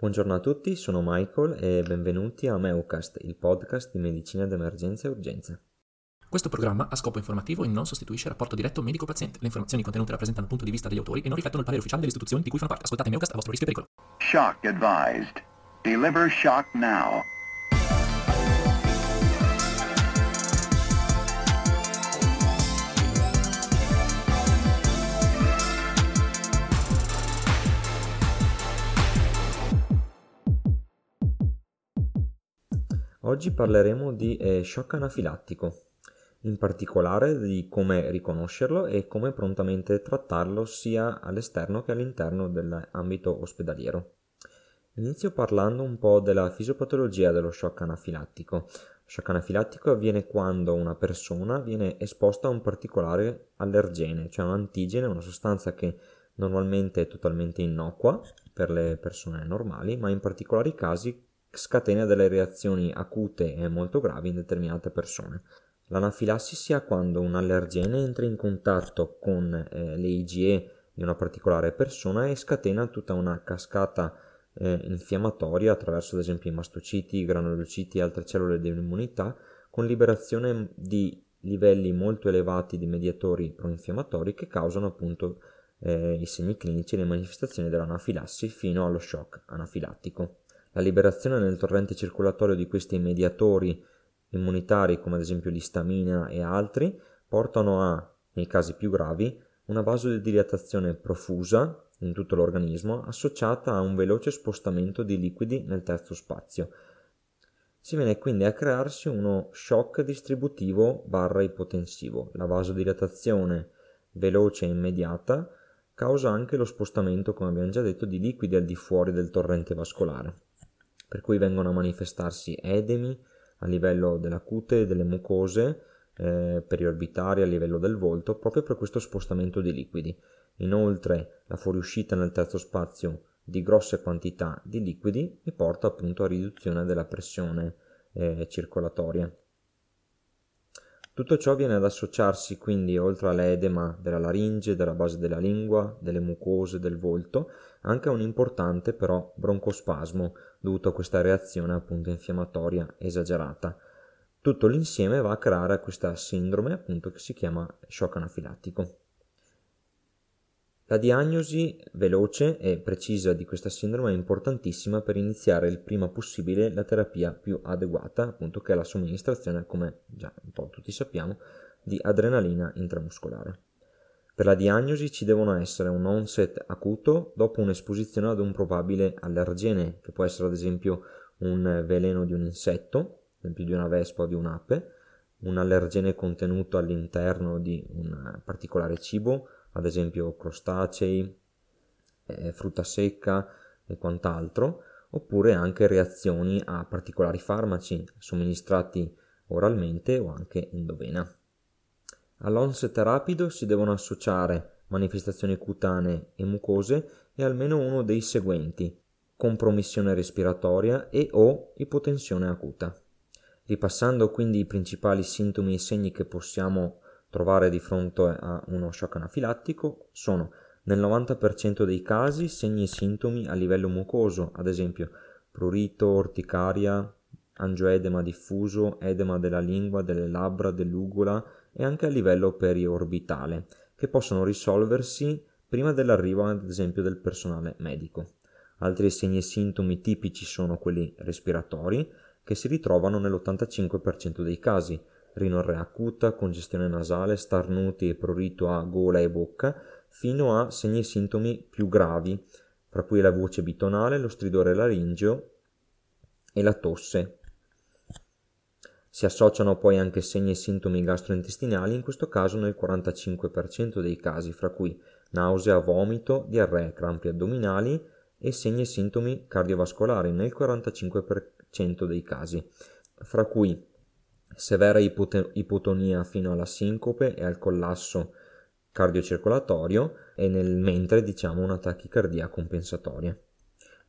Buongiorno a tutti, sono Michael e benvenuti a Meucast, il podcast di medicina d'emergenza e urgenza. Questo programma ha scopo informativo e non sostituisce il rapporto diretto medico-paziente. Le informazioni contenute rappresentano il punto di vista degli autori e non riflettono il parere ufficiale delle istituzioni di cui fanno parte. Ascoltate Meucast a vostro rischio e pericolo. Shock advised. Deliver shock now. Oggi parleremo di eh, shock anafilattico, in particolare di come riconoscerlo e come prontamente trattarlo sia all'esterno che all'interno dell'ambito ospedaliero. Inizio parlando un po' della fisiopatologia dello shock anafilattico. Shock anafilattico avviene quando una persona viene esposta a un particolare allergene, cioè un antigene, una sostanza che normalmente è totalmente innocua per le persone normali, ma in particolari casi scatena delle reazioni acute e molto gravi in determinate persone. L'anafilassi si ha quando un allergene entra in contatto con eh, le IgE di una particolare persona e scatena tutta una cascata eh, infiammatoria attraverso ad esempio i mastociti, i granulociti e altre cellule dell'immunità con liberazione di livelli molto elevati di mediatori proinfiammatori che causano appunto eh, i segni clinici e le manifestazioni dell'anafilassi fino allo shock anafilattico. La liberazione nel torrente circolatorio di questi mediatori immunitari, come ad esempio l'istamina e altri, portano a, nei casi più gravi, una vasodilatazione profusa in tutto l'organismo associata a un veloce spostamento di liquidi nel terzo spazio. Si viene quindi a crearsi uno shock distributivo barra ipotensivo. La vasodilatazione veloce e immediata causa anche lo spostamento, come abbiamo già detto, di liquidi al di fuori del torrente vascolare per cui vengono a manifestarsi edemi a livello della cute e delle mucose eh, periorbitari a livello del volto proprio per questo spostamento di liquidi. Inoltre la fuoriuscita nel terzo spazio di grosse quantità di liquidi mi porta appunto a riduzione della pressione eh, circolatoria. Tutto ciò viene ad associarsi quindi oltre all'edema della laringe, della base della lingua, delle mucose, del volto, anche a un importante però broncospasmo dovuto a questa reazione appunto infiammatoria esagerata. Tutto l'insieme va a creare questa sindrome appunto che si chiama shock anafilattico. La diagnosi veloce e precisa di questa sindrome è importantissima per iniziare il prima possibile la terapia più adeguata, appunto che è la somministrazione, come già un po' tutti sappiamo, di adrenalina intramuscolare. Per la diagnosi ci devono essere un onset acuto dopo un'esposizione ad un probabile allergene, che può essere ad esempio un veleno di un insetto, ad esempio di una vespa o di un'ape, un allergene contenuto all'interno di un particolare cibo, ad esempio crostacei, eh, frutta secca e quant'altro, oppure anche reazioni a particolari farmaci somministrati oralmente o anche endovena. All'onset rapido si devono associare manifestazioni cutanee e mucose e almeno uno dei seguenti compromissione respiratoria e o ipotensione acuta. Ripassando quindi i principali sintomi e segni che possiamo trovare di fronte a uno shock anafilattico sono nel 90% dei casi segni e sintomi a livello mucoso, ad esempio prurito, orticaria, angioedema diffuso, edema della lingua, delle labbra, dell'ugola e anche a livello periorbitale, che possono risolversi prima dell'arrivo ad esempio del personale medico. Altri segni e sintomi tipici sono quelli respiratori, che si ritrovano nell'85% dei casi, rinorrea acuta, congestione nasale, starnuti e prurito a gola e bocca, fino a segni e sintomi più gravi, fra cui la voce bitonale, lo stridore laringeo e la tosse. Si associano poi anche segni e sintomi gastrointestinali, in questo caso nel 45% dei casi, fra cui nausea, vomito, diarrea, crampi addominali e segni e sintomi cardiovascolari nel 45% dei casi, fra cui severa ipote- ipotonia fino alla sincope e al collasso cardiocircolatorio e nel mentre diciamo una tachicardia compensatoria.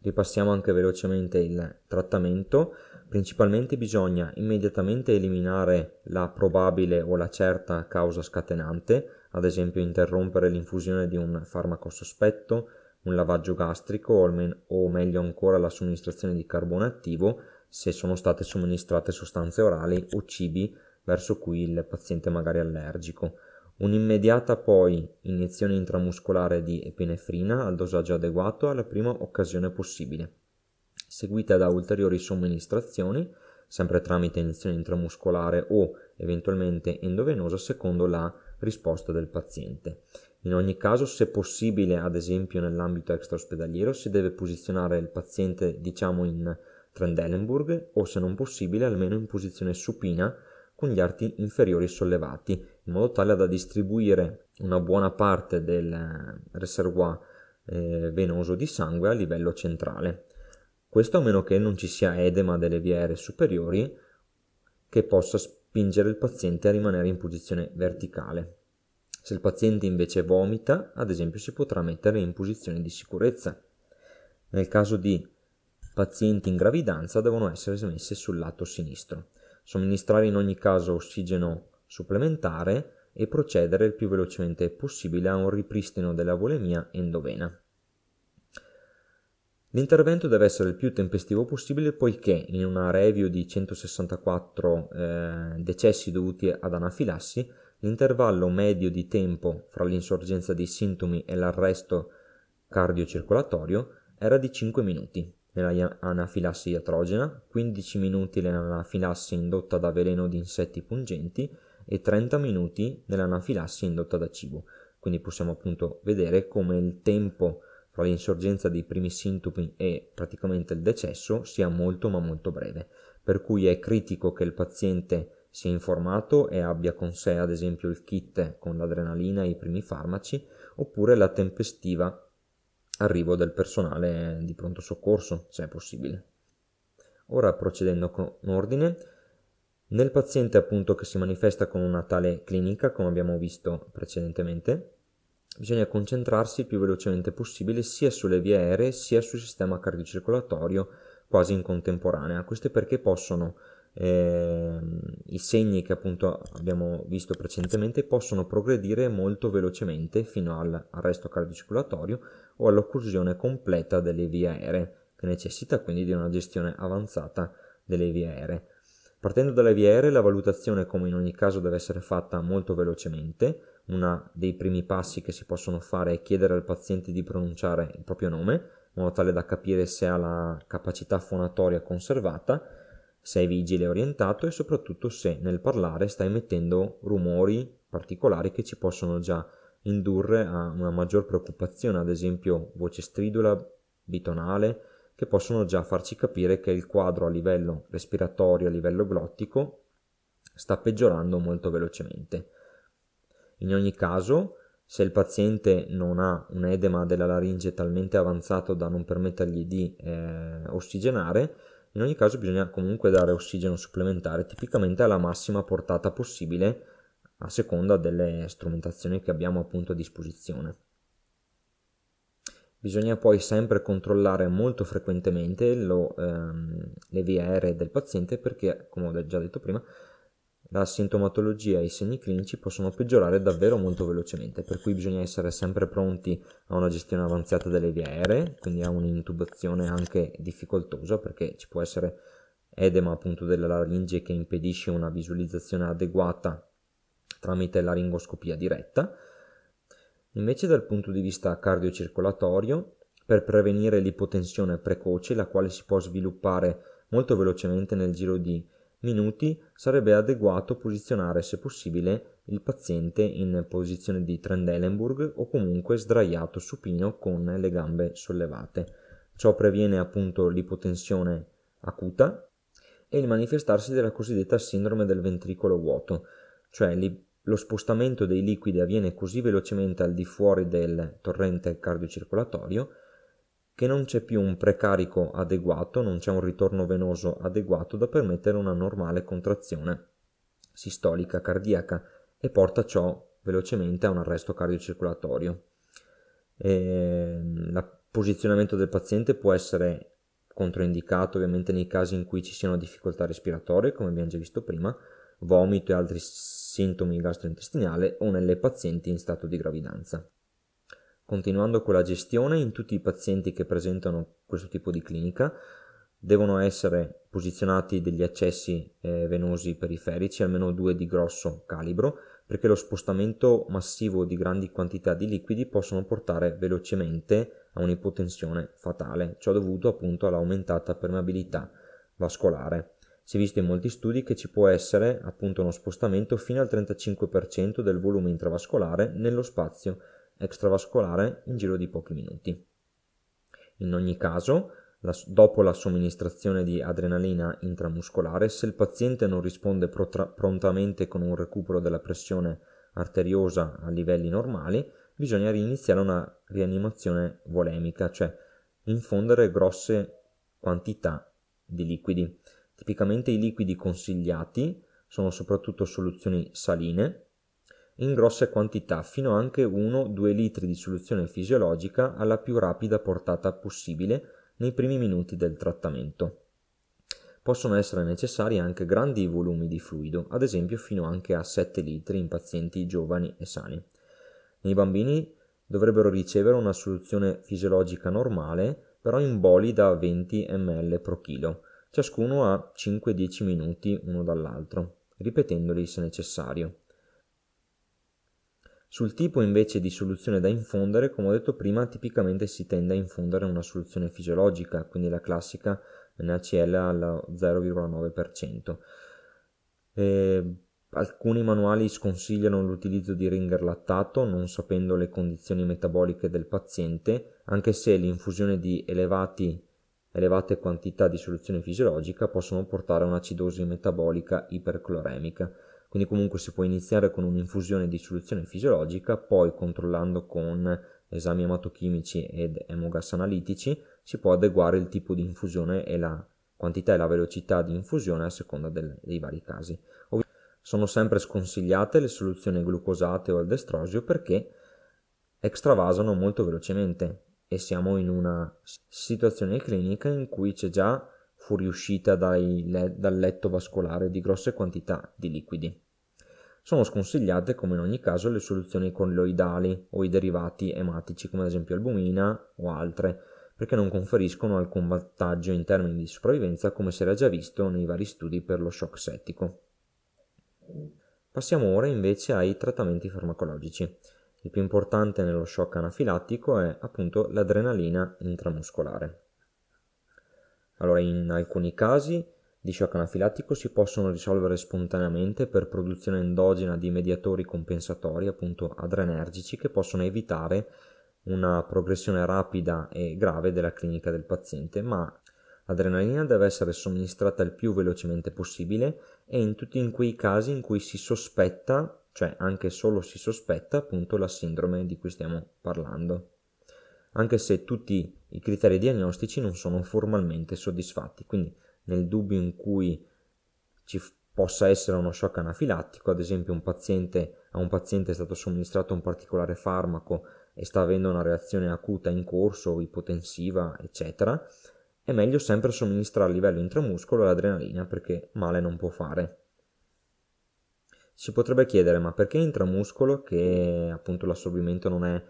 Ripassiamo anche velocemente il trattamento. Principalmente bisogna immediatamente eliminare la probabile o la certa causa scatenante, ad esempio interrompere l'infusione di un farmaco sospetto, un lavaggio gastrico o, almen- o meglio ancora la somministrazione di carbone attivo se sono state somministrate sostanze orali o cibi verso cui il paziente magari è allergico. Un'immediata poi iniezione intramuscolare di epinefrina al dosaggio adeguato alla prima occasione possibile, seguita da ulteriori somministrazioni, sempre tramite iniezione intramuscolare o eventualmente endovenosa secondo la risposta del paziente. In ogni caso, se possibile, ad esempio nell'ambito extraospedaliero, si deve posizionare il paziente diciamo in Trendelenburg o se non possibile almeno in posizione supina con gli arti inferiori sollevati, in modo tale da distribuire una buona parte del eh, reservoir eh, venoso di sangue a livello centrale. Questo a meno che non ci sia edema delle vie aeree superiori che possa spingere il paziente a rimanere in posizione verticale. Se il paziente invece vomita, ad esempio, si potrà mettere in posizione di sicurezza. Nel caso di pazienti in gravidanza devono essere smesse sul lato sinistro somministrare in ogni caso ossigeno supplementare e procedere il più velocemente possibile a un ripristino della volemia endovena. L'intervento deve essere il più tempestivo possibile poiché in una review di 164 eh, decessi dovuti ad anafilassi, l'intervallo medio di tempo fra l'insorgenza dei sintomi e l'arresto cardiocircolatorio era di 5 minuti nell'anafilassi iatrogena, 15 minuti nell'anafilassi indotta da veleno di insetti pungenti e 30 minuti nell'anafilassi indotta da cibo. Quindi possiamo appunto vedere come il tempo fra l'insorgenza dei primi sintomi e praticamente il decesso sia molto ma molto breve, per cui è critico che il paziente sia informato e abbia con sé ad esempio il kit con l'adrenalina e i primi farmaci, oppure la tempestiva arrivo del personale di pronto soccorso, se è possibile. Ora procedendo con ordine, nel paziente appunto che si manifesta con una tale clinica, come abbiamo visto precedentemente, bisogna concentrarsi il più velocemente possibile sia sulle vie aeree sia sul sistema cardiocircolatorio quasi in contemporanea. Questo perché possono eh, i segni che appunto abbiamo visto precedentemente possono progredire molto velocemente fino all'arresto cardiocircolatorio o all'occlusione completa delle vie aeree, che necessita quindi di una gestione avanzata delle vie aeree. Partendo dalle vie aeree, la valutazione, come in ogni caso, deve essere fatta molto velocemente. Uno dei primi passi che si possono fare è chiedere al paziente di pronunciare il proprio nome, in modo tale da capire se ha la capacità fonatoria conservata, se è vigile e orientato e soprattutto se nel parlare sta emettendo rumori particolari che ci possono già indurre a una maggior preoccupazione, ad esempio voce stridula, bitonale, che possono già farci capire che il quadro a livello respiratorio, a livello glottico, sta peggiorando molto velocemente. In ogni caso, se il paziente non ha un edema della laringe talmente avanzato da non permettergli di eh, ossigenare, in ogni caso bisogna comunque dare ossigeno supplementare, tipicamente alla massima portata possibile a seconda delle strumentazioni che abbiamo appunto a disposizione. Bisogna poi sempre controllare molto frequentemente lo, ehm, le vie aeree del paziente perché, come ho già detto prima, la sintomatologia e i segni clinici possono peggiorare davvero molto velocemente, per cui bisogna essere sempre pronti a una gestione avanzata delle vie aeree, quindi a un'intubazione anche difficoltosa perché ci può essere edema appunto della laringe che impedisce una visualizzazione adeguata tramite laringoscopia diretta. Invece dal punto di vista cardiocircolatorio, per prevenire l'ipotensione precoce, la quale si può sviluppare molto velocemente nel giro di minuti, sarebbe adeguato posizionare, se possibile, il paziente in posizione di Trendelenburg o comunque sdraiato supino con le gambe sollevate. Ciò previene appunto l'ipotensione acuta e il manifestarsi della cosiddetta sindrome del ventricolo vuoto, cioè lo spostamento dei liquidi avviene così velocemente al di fuori del torrente cardiocircolatorio che non c'è più un precarico adeguato, non c'è un ritorno venoso adeguato da permettere una normale contrazione sistolica cardiaca e porta ciò velocemente a un arresto cardiocircolatorio. il posizionamento del paziente può essere controindicato ovviamente nei casi in cui ci siano difficoltà respiratorie, come abbiamo già visto prima, vomito e altri sintomi gastrointestinali o nelle pazienti in stato di gravidanza. Continuando con la gestione, in tutti i pazienti che presentano questo tipo di clinica devono essere posizionati degli accessi eh, venosi periferici, almeno due di grosso calibro, perché lo spostamento massivo di grandi quantità di liquidi possono portare velocemente a un'ipotensione fatale, ciò dovuto appunto all'aumentata permeabilità vascolare. Si è visto in molti studi che ci può essere appunto uno spostamento fino al 35% del volume intravascolare nello spazio extravascolare in giro di pochi minuti. In ogni caso, la, dopo la somministrazione di adrenalina intramuscolare, se il paziente non risponde protra- prontamente con un recupero della pressione arteriosa a livelli normali, bisogna riniziare una rianimazione volemica, cioè infondere grosse quantità di liquidi. Tipicamente i liquidi consigliati sono soprattutto soluzioni saline, in grosse quantità, fino anche 1-2 litri di soluzione fisiologica alla più rapida portata possibile nei primi minuti del trattamento. Possono essere necessari anche grandi volumi di fluido, ad esempio fino anche a 7 litri in pazienti giovani e sani. Nei bambini dovrebbero ricevere una soluzione fisiologica normale, però in boli da 20 ml pro chilo, ciascuno a 5-10 minuti uno dall'altro, ripetendoli se necessario. Sul tipo invece di soluzione da infondere, come ho detto prima, tipicamente si tende a infondere una soluzione fisiologica, quindi la classica NaCl al 0,9%. E alcuni manuali sconsigliano l'utilizzo di ringer lattato, non sapendo le condizioni metaboliche del paziente, anche se l'infusione di elevati, elevate quantità di soluzione fisiologica possono portare a un'acidosi metabolica ipercloremica quindi comunque si può iniziare con un'infusione di soluzione fisiologica, poi controllando con esami ematochimici ed emogas analitici si può adeguare il tipo di infusione e la quantità e la velocità di infusione a seconda del, dei vari casi. Sono sempre sconsigliate le soluzioni glucosate o al destrosio perché extravasano molto velocemente e siamo in una situazione clinica in cui c'è già fuoriuscita dai, dal letto vascolare di grosse quantità di liquidi. Sono sconsigliate, come in ogni caso, le soluzioni colloidali o i derivati ematici, come ad esempio albumina o altre, perché non conferiscono alcun vantaggio in termini di sopravvivenza, come si era già visto nei vari studi per lo shock settico. Passiamo ora invece ai trattamenti farmacologici. Il più importante nello shock anafilattico è appunto l'adrenalina intramuscolare. Allora, in alcuni casi di shock anafilattico si possono risolvere spontaneamente per produzione endogena di mediatori compensatori, appunto adrenergici, che possono evitare una progressione rapida e grave della clinica del paziente, ma l'adrenalina deve essere somministrata il più velocemente possibile e in tutti in quei casi in cui si sospetta, cioè anche solo si sospetta appunto la sindrome di cui stiamo parlando anche se tutti i criteri diagnostici non sono formalmente soddisfatti. Quindi nel dubbio in cui ci possa essere uno shock anafilattico, ad esempio un paziente, a un paziente è stato somministrato un particolare farmaco e sta avendo una reazione acuta in corso, ipotensiva, eccetera, è meglio sempre somministrare a livello intramuscolo l'adrenalina perché male non può fare. Si potrebbe chiedere ma perché intramuscolo che appunto l'assorbimento non è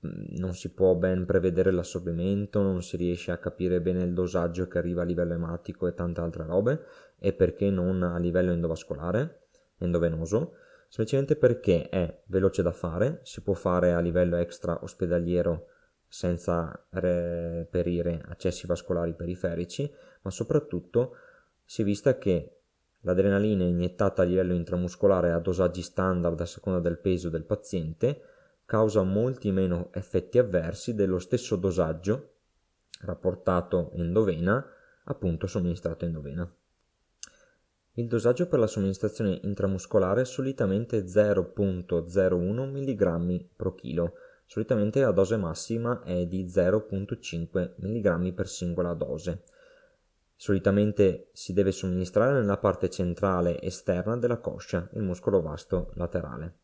non si può ben prevedere l'assorbimento, non si riesce a capire bene il dosaggio che arriva a livello ematico e tante altre robe, e perché non a livello endovascolare, endovenoso, semplicemente perché è veloce da fare, si può fare a livello extra ospedaliero senza reperire accessi vascolari periferici, ma soprattutto si è vista che l'adrenalina iniettata a livello intramuscolare a dosaggi standard a seconda del peso del paziente causa molti meno effetti avversi dello stesso dosaggio rapportato endovena, appunto somministrato endovena. Il dosaggio per la somministrazione intramuscolare è solitamente 0.01 mg pro chilo, solitamente la dose massima è di 0.5 mg per singola dose. Solitamente si deve somministrare nella parte centrale esterna della coscia, il muscolo vasto laterale.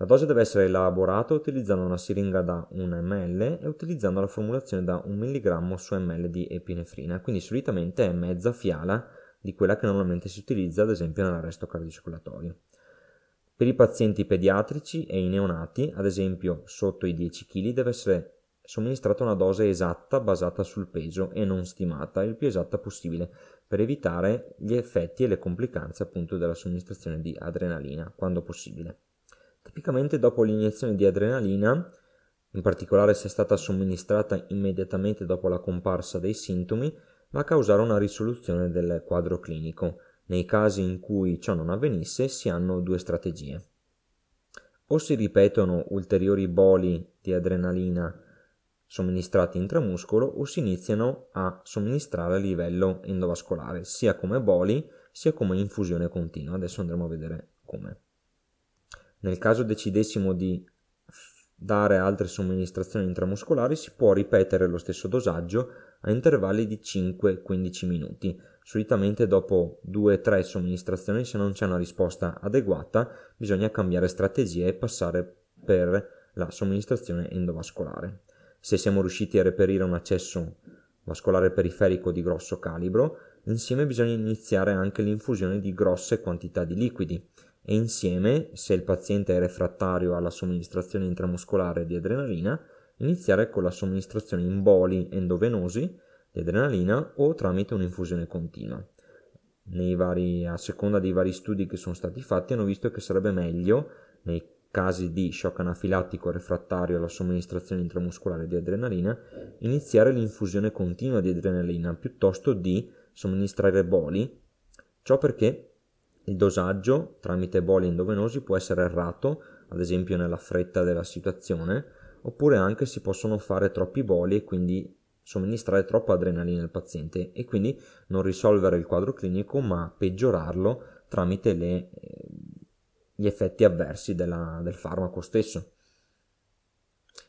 La dose deve essere elaborata utilizzando una siringa da 1 ml e utilizzando la formulazione da 1 mg su ml di epinefrina, quindi solitamente è mezza fiala di quella che normalmente si utilizza ad esempio nell'arresto cardiocircolatorio. Per i pazienti pediatrici e i neonati, ad esempio sotto i 10 kg, deve essere somministrata una dose esatta basata sul peso e non stimata, il più esatta possibile, per evitare gli effetti e le complicanze appunto della somministrazione di adrenalina, quando possibile. Tipicamente dopo l'iniezione di adrenalina, in particolare se è stata somministrata immediatamente dopo la comparsa dei sintomi, va a causare una risoluzione del quadro clinico. Nei casi in cui ciò non avvenisse si hanno due strategie. O si ripetono ulteriori boli di adrenalina somministrati intramuscolo o si iniziano a somministrare a livello endovascolare, sia come boli sia come infusione continua. Adesso andremo a vedere come. Nel caso decidessimo di dare altre somministrazioni intramuscolari si può ripetere lo stesso dosaggio a intervalli di 5-15 minuti. Solitamente dopo 2-3 somministrazioni se non c'è una risposta adeguata bisogna cambiare strategia e passare per la somministrazione endovascolare se siamo riusciti a reperire un accesso vascolare periferico di grosso calibro, insieme bisogna iniziare anche l'infusione di grosse quantità di liquidi e insieme, se il paziente è refrattario alla somministrazione intramuscolare di adrenalina, iniziare con la somministrazione in boli endovenosi di adrenalina o tramite un'infusione continua. Vari, a seconda dei vari studi che sono stati fatti hanno visto che sarebbe meglio nei casi di shock anafilattico refrattario alla somministrazione intramuscolare di adrenalina, iniziare l'infusione continua di adrenalina piuttosto di somministrare boli, ciò perché il dosaggio tramite boli endovenosi può essere errato, ad esempio nella fretta della situazione, oppure anche si possono fare troppi boli e quindi somministrare troppa adrenalina al paziente e quindi non risolvere il quadro clinico ma peggiorarlo tramite le gli effetti avversi della, del farmaco stesso.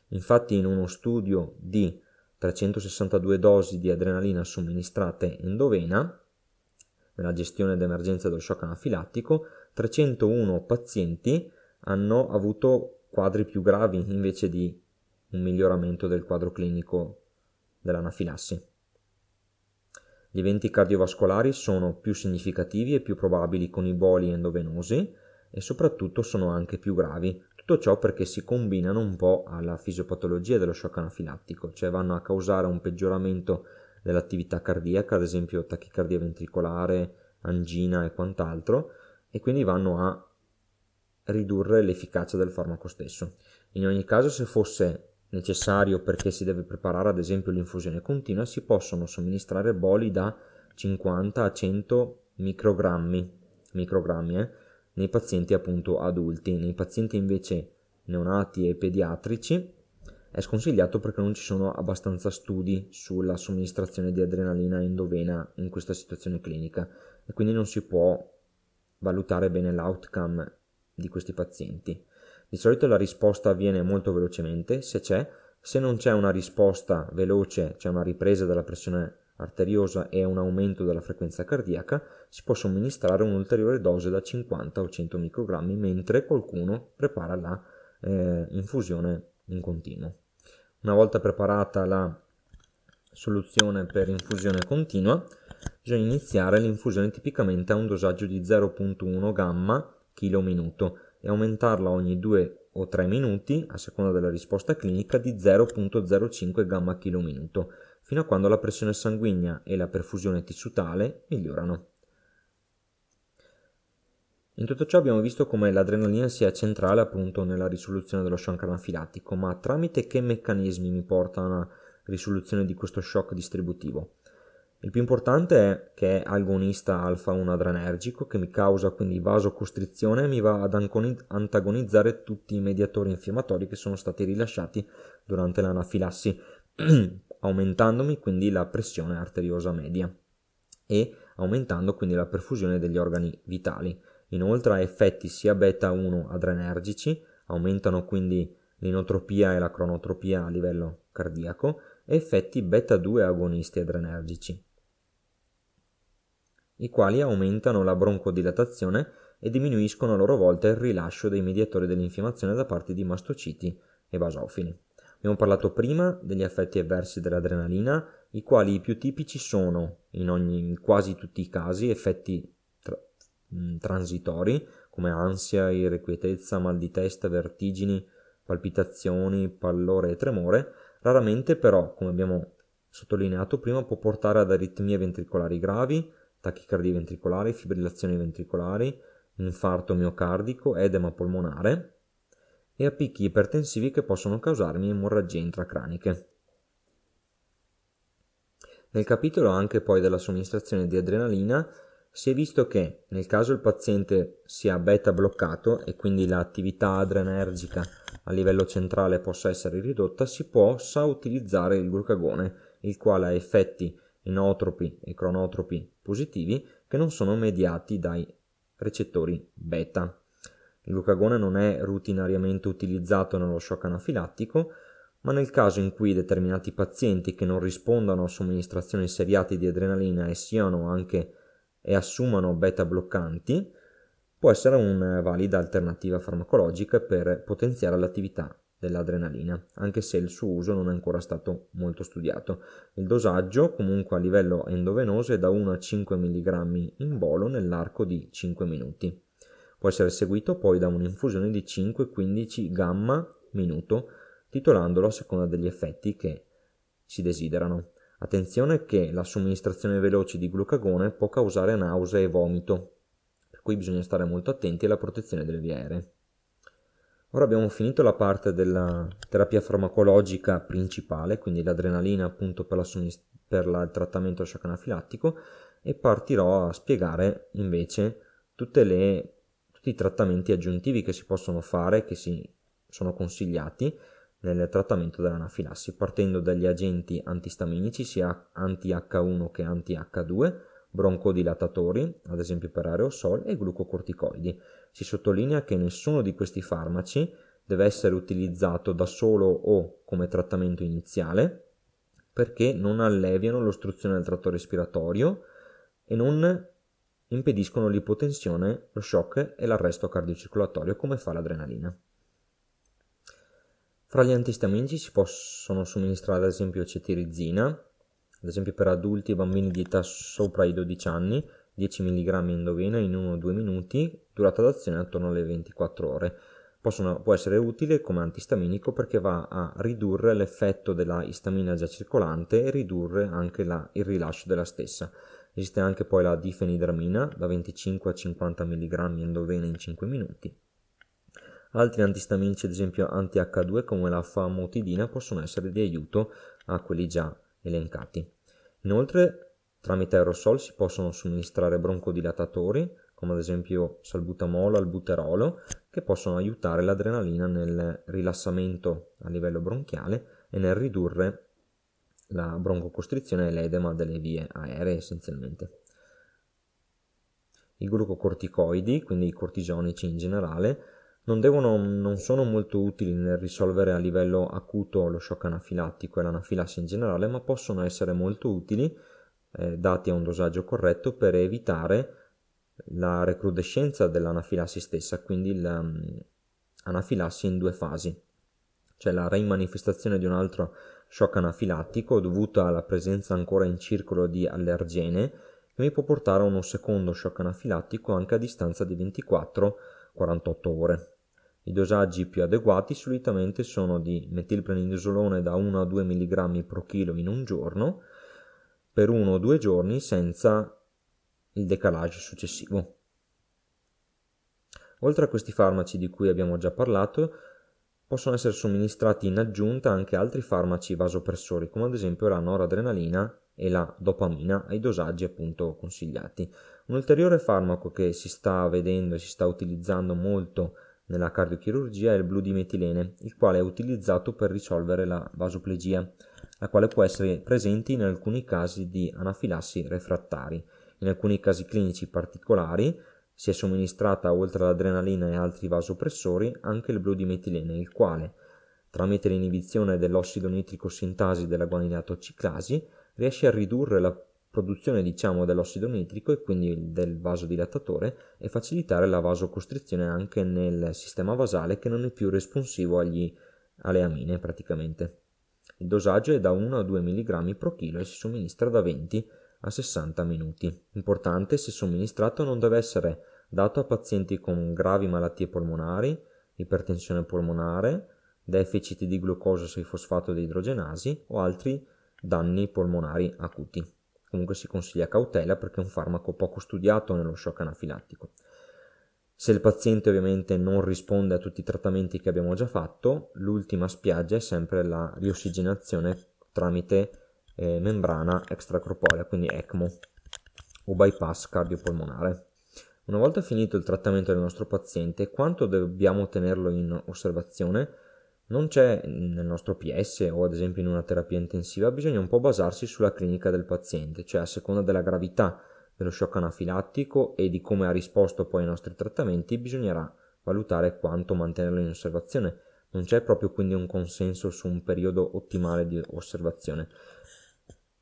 Infatti in uno studio di 362 dosi di adrenalina somministrate endovena, nella gestione d'emergenza dello shock anafilattico, 301 pazienti hanno avuto quadri più gravi invece di un miglioramento del quadro clinico dell'anafilassi. Gli eventi cardiovascolari sono più significativi e più probabili con i boli endovenosi, e soprattutto sono anche più gravi. Tutto ciò perché si combinano un po' alla fisiopatologia dello shock anafilattico, cioè vanno a causare un peggioramento dell'attività cardiaca, ad esempio tachicardia ventricolare, angina e quant'altro, e quindi vanno a ridurre l'efficacia del farmaco stesso. In ogni caso, se fosse necessario perché si deve preparare ad esempio l'infusione continua, si possono somministrare boli da 50 a 100 microgrammi, microgrammi eh, nei pazienti appunto adulti. Nei pazienti invece neonati e pediatrici è sconsigliato perché non ci sono abbastanza studi sulla somministrazione di adrenalina endovena in questa situazione clinica e quindi non si può valutare bene l'outcome di questi pazienti. Di solito la risposta avviene molto velocemente, se c'è, se non c'è una risposta veloce, c'è una ripresa della pressione arteriosa e un aumento della frequenza cardiaca, si può somministrare un'ulteriore dose da 50 o 100 microgrammi mentre qualcuno prepara la eh, infusione in continuo. Una volta preparata la soluzione per infusione continua, bisogna iniziare l'infusione tipicamente a un dosaggio di 0.1 gamma chilo minuto e aumentarla ogni 2 o 3 minuti, a seconda della risposta clinica, di 0.05 gamma chilo minuto fino a quando la pressione sanguigna e la perfusione tissutale migliorano. In tutto ciò abbiamo visto come l'adrenalina sia centrale appunto nella risoluzione dello shock anafilattico, ma tramite che meccanismi mi porta a una risoluzione di questo shock distributivo? Il più importante è che è agonista alfa-1 adrenergico che mi causa quindi vasocostrizione e mi va ad antagonizzare tutti i mediatori infiammatori che sono stati rilasciati durante l'anafilassi aumentandomi quindi la pressione arteriosa media e aumentando quindi la perfusione degli organi vitali. Inoltre ha effetti sia beta 1 adrenergici, aumentano quindi l'inotropia e la cronotropia a livello cardiaco, e effetti beta 2 agonisti adrenergici, i quali aumentano la broncodilatazione e diminuiscono a loro volta il rilascio dei mediatori dell'infiammazione da parte di mastociti e basofili. Abbiamo parlato prima degli effetti avversi dell'adrenalina, i quali i più tipici sono, in, ogni, in quasi tutti i casi, effetti mh, transitori, come ansia, irrequietezza, mal di testa, vertigini, palpitazioni, pallore e tremore, raramente però, come abbiamo sottolineato prima, può portare ad aritmie ventricolari gravi, tachicardie ventricolari, fibrillazioni ventricolari, infarto miocardico, edema polmonare e a picchi ipertensivi che possono causarmi emorragie intracraniche. Nel capitolo anche poi della somministrazione di adrenalina si è visto che nel caso il paziente sia beta bloccato e quindi l'attività adrenergica a livello centrale possa essere ridotta, si possa utilizzare il glucagone, il quale ha effetti inotropi e cronotropi positivi che non sono mediati dai recettori beta. Il glucagone non è rutinariamente utilizzato nello shock anafilattico, ma nel caso in cui determinati pazienti che non rispondano a somministrazioni seriate di adrenalina e siano anche e assumano beta bloccanti, può essere una valida alternativa farmacologica per potenziare l'attività dell'adrenalina, anche se il suo uso non è ancora stato molto studiato. Il dosaggio, comunque a livello endovenoso, è da 1 a 5 mg in bolo nell'arco di 5 minuti. Può essere seguito poi da un'infusione di 5-15 gamma minuto, titolandolo a seconda degli effetti che si desiderano. Attenzione che la somministrazione veloce di glucagone può causare nausea e vomito, per cui bisogna stare molto attenti alla protezione delle vie aeree. Ora abbiamo finito la parte della terapia farmacologica principale, quindi l'adrenalina appunto per, la somministra- per la, il trattamento shock anafilattico e partirò a spiegare invece le, tutti i trattamenti aggiuntivi che si possono fare, che si sono consigliati nel trattamento dell'anafilassi, partendo dagli agenti antistaminici sia anti-H1 che anti-H2, broncodilatatori, ad esempio per aerosol, e glucocorticoidi. Si sottolinea che nessuno di questi farmaci deve essere utilizzato da solo o come trattamento iniziale perché non alleviano l'ostruzione del tratto respiratorio e non impediscono l'ipotensione, lo shock e l'arresto cardiocircolatorio come fa l'adrenalina. Fra gli antistaminici si possono somministrare ad esempio cetirizina, ad esempio per adulti e bambini di età sopra i 12 anni, 10 mg endovena in 1-2 minuti, durata d'azione attorno alle 24 ore. Possono, può essere utile come antistaminico perché va a ridurre l'effetto della istamina già circolante e ridurre anche la, il rilascio della stessa. Esiste anche poi la difenidramina da 25 a 50 mg endovena in 5 minuti. Altri antistaminici, ad esempio anti-H2 come la famotidina, possono essere di aiuto a quelli già elencati. Inoltre Tramite aerosol si possono somministrare broncodilatatori, come ad esempio salbutamolo, albuterolo, che possono aiutare l'adrenalina nel rilassamento a livello bronchiale e nel ridurre la broncocostrizione e l'edema delle vie aeree essenzialmente. I glucocorticoidi, quindi i cortisonici in generale, non, devono, non sono molto utili nel risolvere a livello acuto lo shock anafilattico e l'anafilassi in generale, ma possono essere molto utili eh, dati a un dosaggio corretto per evitare la recrudescenza dell'anafilassi stessa, quindi l'anafilassi in due fasi, cioè la rimanifestazione di un altro shock anafilattico dovuto alla presenza ancora in circolo di allergene che mi può portare a uno secondo shock anafilattico anche a distanza di 24-48 ore. I dosaggi più adeguati solitamente sono di metilprednisolone da 1 a 2 mg pro chilo in un giorno per uno o due giorni senza il decalage successivo. Oltre a questi farmaci di cui abbiamo già parlato, possono essere somministrati in aggiunta anche altri farmaci vasopressori, come ad esempio la noradrenalina e la dopamina ai dosaggi appunto consigliati. Un ulteriore farmaco che si sta vedendo e si sta utilizzando molto nella cardiochirurgia è il blu metilene, il quale è utilizzato per risolvere la vasoplegia la quale può essere presente in alcuni casi di anafilassi refrattari. In alcuni casi clinici particolari si è somministrata oltre all'adrenalina e altri vasopressori anche il blu di metilene, il quale, tramite l'inibizione dell'ossido nitrico sintasi della guanilatociclasi, riesce a ridurre la produzione diciamo dell'ossido nitrico e quindi del vasodilatatore e facilitare la vasocostrizione anche nel sistema vasale che non è più responsivo agli, alle amine praticamente. Il dosaggio è da 1 a 2 mg pro chilo e si somministra da 20 a 60 minuti. Importante, se somministrato non deve essere dato a pazienti con gravi malattie polmonari, ipertensione polmonare, deficit di glucosio 6-fosfato di idrogenasi o altri danni polmonari acuti. Comunque si consiglia cautela perché è un farmaco poco studiato nello shock anafilattico. Se il paziente ovviamente non risponde a tutti i trattamenti che abbiamo già fatto, l'ultima spiaggia è sempre la riossigenazione tramite eh, membrana extracorporea, quindi ECMO o bypass cardiopolmonare. Una volta finito il trattamento del nostro paziente, quanto dobbiamo tenerlo in osservazione? Non c'è nel nostro PS o ad esempio in una terapia intensiva, bisogna un po' basarsi sulla clinica del paziente, cioè a seconda della gravità dello shock anafilattico e di come ha risposto poi ai nostri trattamenti, bisognerà valutare quanto mantenerlo in osservazione. Non c'è proprio quindi un consenso su un periodo ottimale di osservazione.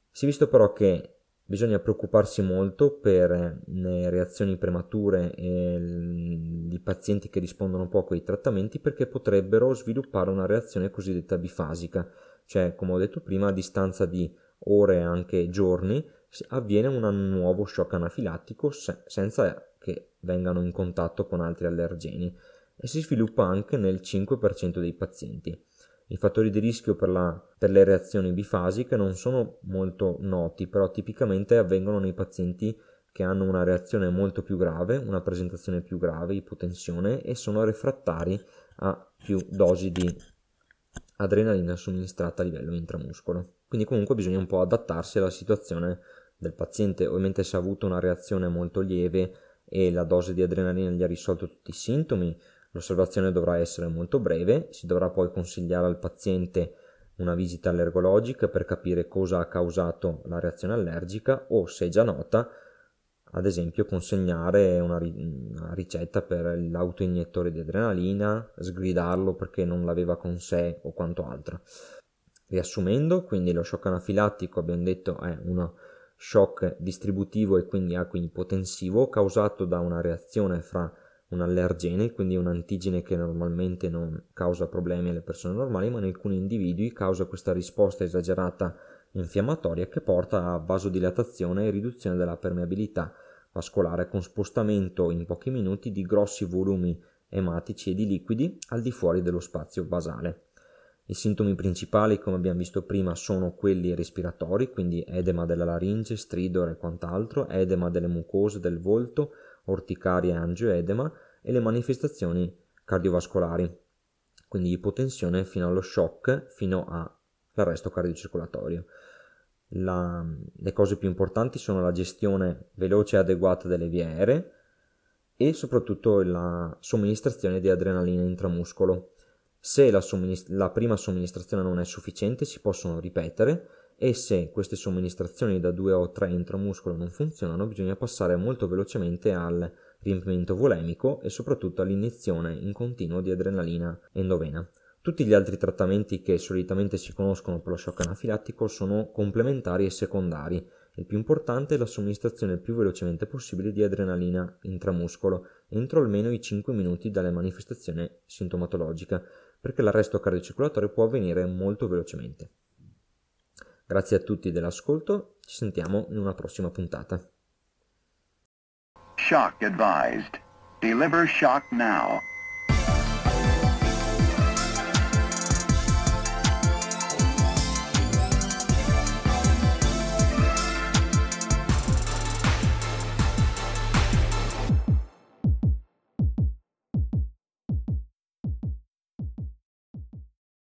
Si è visto però che bisogna preoccuparsi molto per le reazioni premature di pazienti che rispondono poco ai trattamenti perché potrebbero sviluppare una reazione cosiddetta bifasica, cioè come ho detto prima a distanza di ore e anche giorni avviene un nuovo shock anafilattico se- senza che vengano in contatto con altri allergeni e si sviluppa anche nel 5% dei pazienti. I fattori di rischio per, la, per, le reazioni bifasiche non sono molto noti, però tipicamente avvengono nei pazienti che hanno una reazione molto più grave, una presentazione più grave, ipotensione e sono refrattari a più dosi di adrenalina somministrata a livello intramuscolo. Quindi comunque bisogna un po' adattarsi alla situazione del paziente. Ovviamente se ha avuto una reazione molto lieve e la dose di adrenalina gli ha risolto tutti i sintomi, l'osservazione dovrà essere molto breve, si dovrà poi consigliare al paziente una visita allergologica per capire cosa ha causato la reazione allergica o se è già nota, ad esempio consegnare una, una ricetta per l'autoiniettore di adrenalina, sgridarlo perché non l'aveva con sé o quanto altro. Riassumendo, quindi lo shock anafilattico abbiamo detto è uno shock distributivo e quindi acquipotensivo causato da una reazione fra un allergene, quindi un antigene che normalmente non causa problemi alle persone normali, ma in alcuni individui causa questa risposta esagerata infiammatoria che porta a vasodilatazione e riduzione della permeabilità vascolare con spostamento in pochi minuti di grossi volumi ematici e di liquidi al di fuori dello spazio basale. I sintomi principali, come abbiamo visto prima, sono quelli respiratori, quindi edema della laringe, stridore e quant'altro, edema delle mucose del volto, orticaria e angioedema e le manifestazioni cardiovascolari, quindi ipotensione fino allo shock, fino all'arresto cardiocircolatorio. La, le cose più importanti sono la gestione veloce e adeguata delle vie aeree e soprattutto la somministrazione di adrenalina intramuscolo se la, somministra- la prima somministrazione non è sufficiente si possono ripetere e se queste somministrazioni da 2 o 3 intramuscolo non funzionano bisogna passare molto velocemente al riempimento volemico e soprattutto all'iniezione in continuo di adrenalina endovena. Tutti gli altri trattamenti che solitamente si conoscono per lo shock anafilattico sono complementari e secondari. Il più importante è la somministrazione il più velocemente possibile di adrenalina intramuscolo entro almeno i 5 minuti dalle manifestazioni sintomatologiche perché l'arresto cardiocircolatorio può avvenire molto velocemente. Grazie a tutti dell'ascolto, ci sentiamo in una prossima puntata. Shock advised. Deliver shock now.